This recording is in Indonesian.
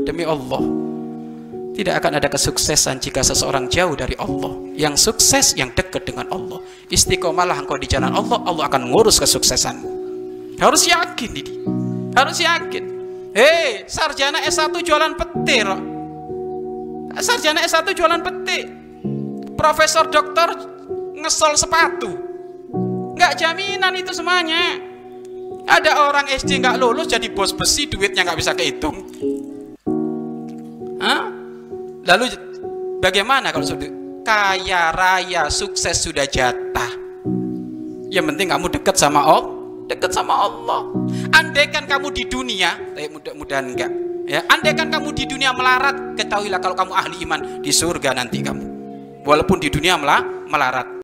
Demi Allah, tidak akan ada kesuksesan jika seseorang jauh dari Allah. Yang sukses yang dekat dengan Allah. Istiqomalah engkau di jalan Allah, Allah akan ngurus kesuksesan. Harus yakin ini. Harus yakin. Hei, sarjana S1 jualan petir. Sarjana S1 jualan petir. Profesor dokter ngesol sepatu. Nggak jaminan itu semuanya. Ada orang SD nggak lulus jadi bos besi, duitnya nggak bisa kehitung. Lalu bagaimana kalau sudah kaya raya sukses sudah jatah? Yang penting kamu dekat sama Allah, dekat sama Allah. Andaikan kamu di dunia, tapi mudah-mudahan enggak. Ya, andaikan kamu di dunia melarat, ketahuilah kalau kamu ahli iman di surga nanti kamu. Walaupun di dunia melarat.